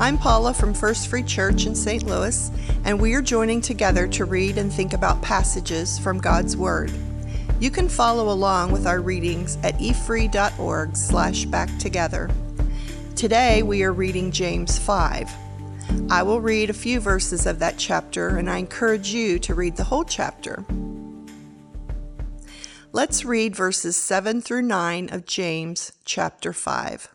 I'm Paula from First Free Church in St. Louis, and we are joining together to read and think about passages from God's Word. You can follow along with our readings at efree.org slash back together. Today we are reading James 5. I will read a few verses of that chapter, and I encourage you to read the whole chapter. Let's read verses 7 through 9 of James chapter 5.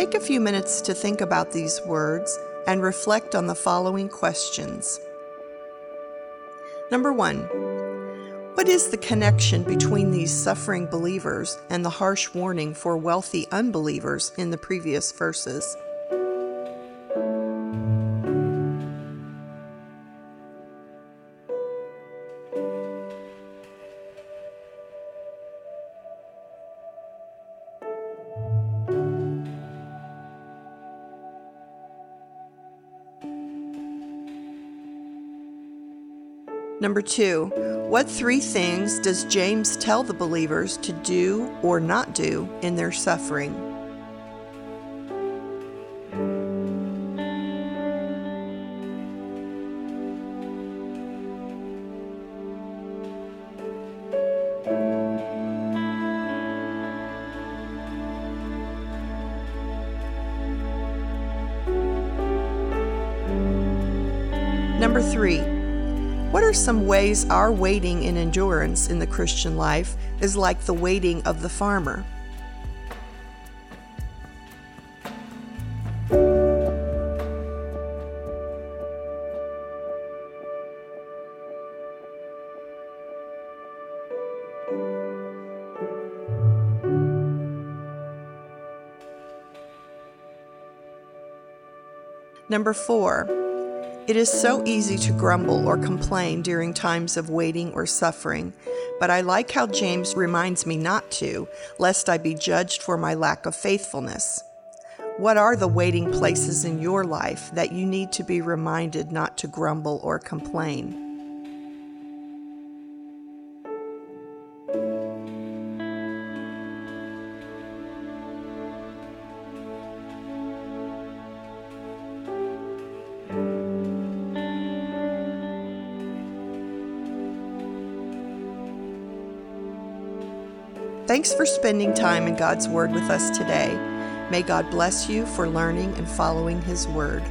Take a few minutes to think about these words and reflect on the following questions. Number one, what is the connection between these suffering believers and the harsh warning for wealthy unbelievers in the previous verses? Number two, what three things does James tell the believers to do or not do in their suffering? Number three, what are some ways our waiting in endurance in the Christian life is like the waiting of the farmer? Number four, it is so easy to grumble or complain during times of waiting or suffering, but I like how James reminds me not to, lest I be judged for my lack of faithfulness. What are the waiting places in your life that you need to be reminded not to grumble or complain? Thanks for spending time in God's Word with us today. May God bless you for learning and following His Word.